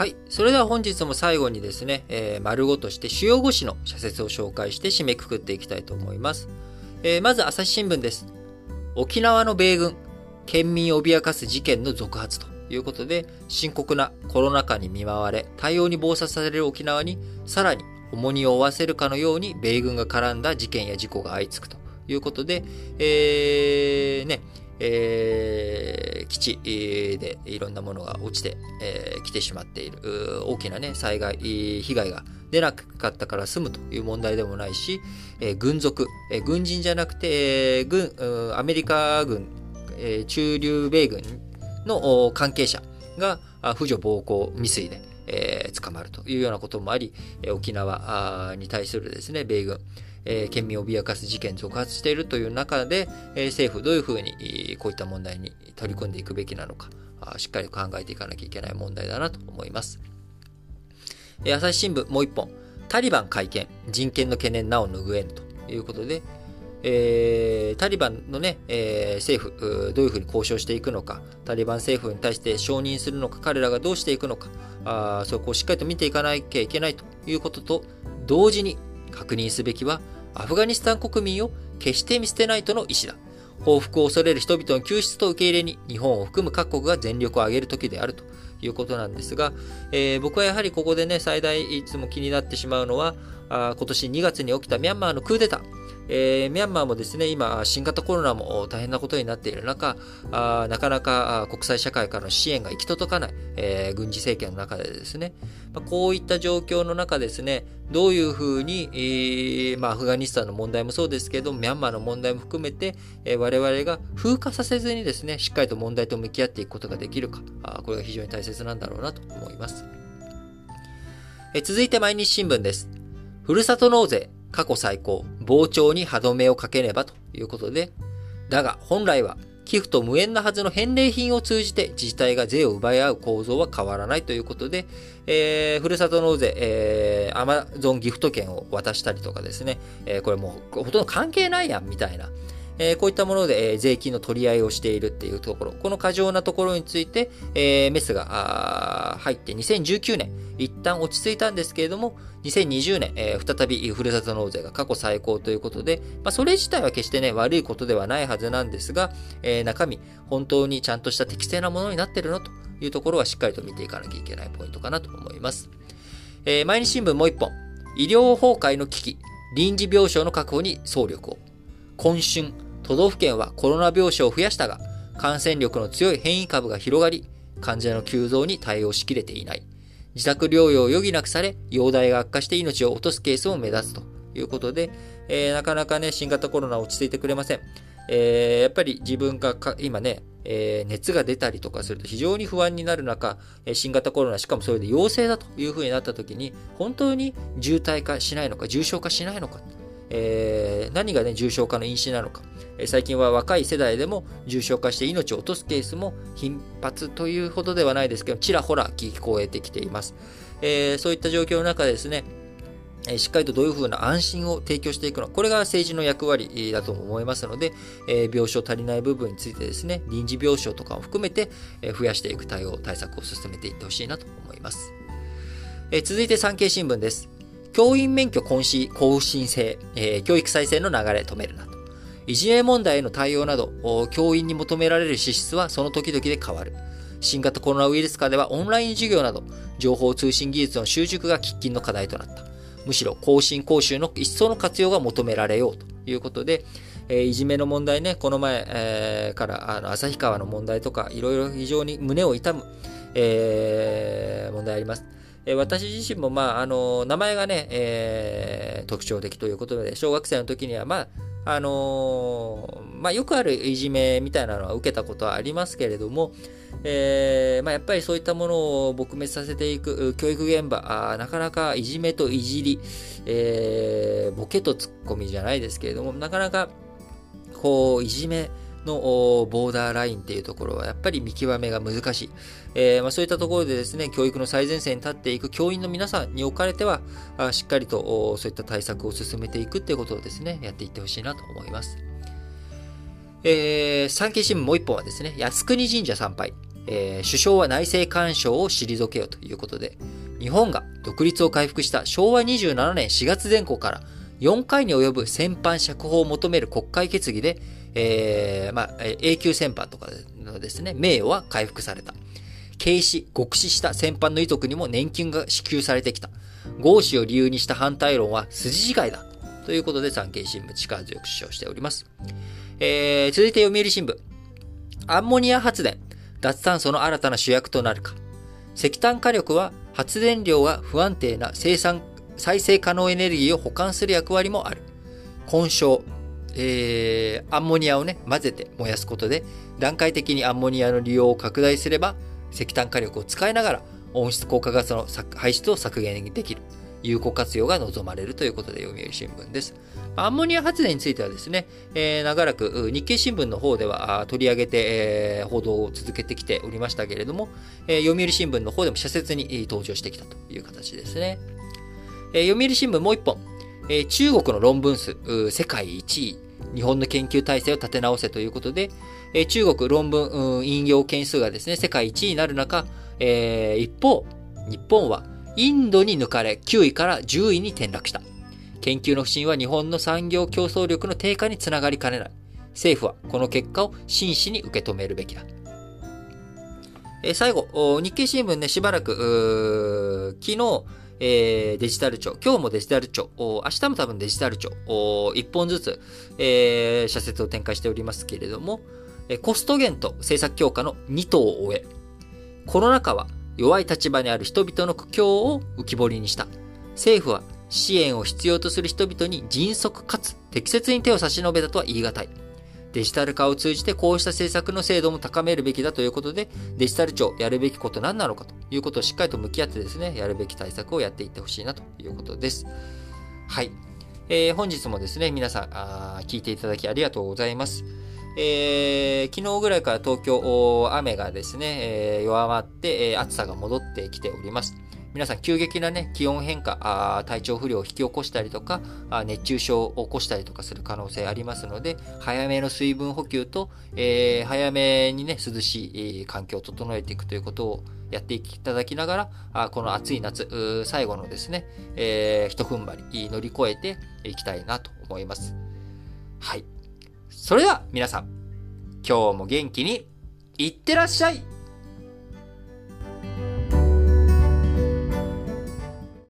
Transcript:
はい。それでは本日も最後にですね、えー、丸ごとして主要語詞の社説を紹介して締めくくっていきたいと思います。えー、まず朝日新聞です。沖縄の米軍、県民を脅かす事件の続発ということで、深刻なコロナ禍に見舞われ、対応に暴殺される沖縄に、さらに重荷を負わせるかのように、米軍が絡んだ事件や事故が相次ぐということで、えー、ね、えー、基地でいろんなものが落ちてき、えー、てしまっている。大きなね、災害、被害が出なかったから済むという問題でもないし、え、軍属、え、軍人じゃなくて、軍、アメリカ軍、えー、中流米軍の関係者が、扶助暴行未遂で、え、捕まるというようなこともあり、沖縄に対するですね、米軍、えー、県民を脅かす事件続発しているという中で、えー、政府どういうふうにこういった問題に取り組んでいくべきなのか、しっかり考えていかなきゃいけない問題だなと思います。えー、朝日新聞もう一本、タリバン会見、人権の懸念なお拭えぬということで、えー、タリバンのね、えー、政府、どういうふうに交渉していくのか、タリバン政府に対して承認するのか、彼らがどうしていくのか、あそこをしっかりと見ていかなきゃいけないということと、同時に確認すべきは、アフガニスタン国民を決して見捨てないとの意思だ。報復を恐れる人々の救出と受け入れに日本を含む各国が全力を挙げる時であるということなんですが、えー、僕はやはりここでね、最大いつも気になってしまうのは、あ今年2月に起きたミャンマーのクーデター。えー、ミャンマーもですね、今、新型コロナも大変なことになっている中、あなかなか国際社会からの支援が行き届かない、えー、軍事政権の中でですね、まあ、こういった状況の中ですね、どういうふうに、えー、まあ、アフガニスタンの問題もそうですけど、ミャンマーの問題も含めて、え、我々が風化させずにですね、しっかりと問題と向き合っていくことができるか、あこれが非常に大切なんだろうなと思います。え続いて毎日新聞です。ふるさと納税、過去最高、膨張に歯止めをかけねばということで、だが本来は寄付と無縁なはずの返礼品を通じて自治体が税を奪い合う構造は変わらないということで、えー、ふるさと納税、えー、アマゾンギフト券を渡したりとかですね、えー、これもうほとんど関係ないやんみたいな、えー、こういったもので、えー、税金の取り合いをしているっていうところ、この過剰なところについて、えー、メスが入って2019年、一旦落ち着いたんですけれども、2020年、えー、再びふるさと納税が過去最高ということで、まあ、それ自体は決してね、悪いことではないはずなんですが、えー、中身、本当にちゃんとした適正なものになってるのというところはしっかりと見ていかなきゃいけないポイントかなと思います。えー、毎日新聞もう一本、医療崩壊の危機、臨時病床の確保に総力を。今春、都道府県はコロナ病床を増やしたが、感染力の強い変異株が広がり、患者の急増に対応しきれていない。自宅療養を余儀なくされ、容体が悪化して命を落とすケースも目立つということで、えー、なかなかね、新型コロナ落ち着いてくれません。えー、やっぱり自分が今ね、えー、熱が出たりとかすると非常に不安になる中、新型コロナ、しかもそれで陽性だというふうになった時に、本当に重体化しないのか、重症化しないのか、えー、何がね、重症化の因子なのかえ、最近は若い世代でも重症化して命を落とすケースも頻発というほどではないですけど、ちらほら聞こえてきています。えー、そういった状況の中ですね、えしっかりとどういうふうな安心を提供していくのか、これが政治の役割だと思いますので、え、病床足りない部分についてですね、臨時病床とかを含めて、え増やしていく対応、対策を進めていってほしいなと思います。え、続いて産経新聞です。教員免許更新更新制、えー、教育再生の流れ止めるなと。いじめ問題への対応など、教員に求められる資質はその時々で変わる。新型コロナウイルス下ではオンライン授業など、情報通信技術の習熟が喫緊の課題となった。むしろ更新講習の一層の活用が求められようということで、えー、いじめの問題ね、この前、えー、からあの旭川の問題とか、いろいろ非常に胸を痛む、えー、問題あります。え私自身も、まあ、あの名前がね、え特徴的ということで、小学生の時には、まあ、あのまあ、よくあるいじめみたいなのは受けたことはありますけれども、えー、まあ、やっぱりそういったものを撲滅させていく教育現場、あなかなかいじめといじり、え、ボケとツッコミじゃないですけれども、なかなかこう、いじめ、のボーダーラインっていうところはやっぱり見極めが難しい。えー、まあ、そういったところでですね、教育の最前線に立っていく教員の皆さんにおかれては、あしっかりとそういった対策を進めていくっていうことをですね、やっていってほしいなと思います。えー、産経新聞もう一本はですね、靖国神社参拝、えー、首相は内政干渉を退けよということで、日本が独立を回復した昭和27年4月前後から4回に及ぶ戦犯釈放を求める国会決議で、えー、まあ、永久戦犯とかのですね、名誉は回復された。軽視、極死した戦犯の遺族にも年金が支給されてきた。合死を理由にした反対論は筋違いだ。ということで、産経新聞力強く主張しております。えー、続いて読売新聞。アンモニア発電、脱炭素の新たな主役となるか。石炭火力は発電量が不安定な生産、再生可能エネルギーを保管する役割もある。混焼、えー、アンモニアをね、混ぜて燃やすことで、段階的にアンモニアの利用を拡大すれば、石炭火力を使いながら温室効果ガスの排出を削減できる。有効活用が望まれるということで読売新聞です。アンモニア発電についてはですね、えー、長らく日経新聞の方では取り上げて、えー、報道を続けてきておりましたけれども、えー、読売新聞の方でも社説に登場してきたという形ですね。え読売新聞もう一本、え中国の論文数、世界1位、日本の研究体制を立て直せということで、え中国論文引用件数がですね、世界1位になる中、え一方、日本はインドに抜かれ9位から10位に転落した。研究の不振は日本の産業競争力の低下につながりかねない。政府はこの結果を真摯に受け止めるべきだ。え最後、日経新聞ね、しばらく、昨日、えー、デジタル庁、今日もデジタル庁、明日も多分デジタル庁、1本ずつ、えー、社説を展開しておりますけれども、コスト減と政策強化の2党を終え、コロナ禍は弱い立場にある人々の苦境を浮き彫りにした。政府は支援を必要とする人々に迅速かつ適切に手を差し伸べたとは言い難い。デジタル化を通じてこうした政策の精度も高めるべきだということで、デジタル庁やるべきこと何なのかということをしっかりと向き合ってですね、やるべき対策をやっていってほしいなということです。はい。えー、本日もですね、皆さんあ、聞いていただきありがとうございます。えー、昨日ぐらいから東京、雨がですね、えー、弱まって、え、暑さが戻ってきております。皆さん急激なね、気温変化、あ体調不良を引き起こしたりとかあ、熱中症を起こしたりとかする可能性ありますので、早めの水分補給と、えー、早めにね、涼しい環境を整えていくということをやっていただきながら、あこの暑い夏、最後のですね、えー、一踏ん張り乗り越えていきたいなと思います。はい。それでは皆さん、今日も元気にいってらっしゃい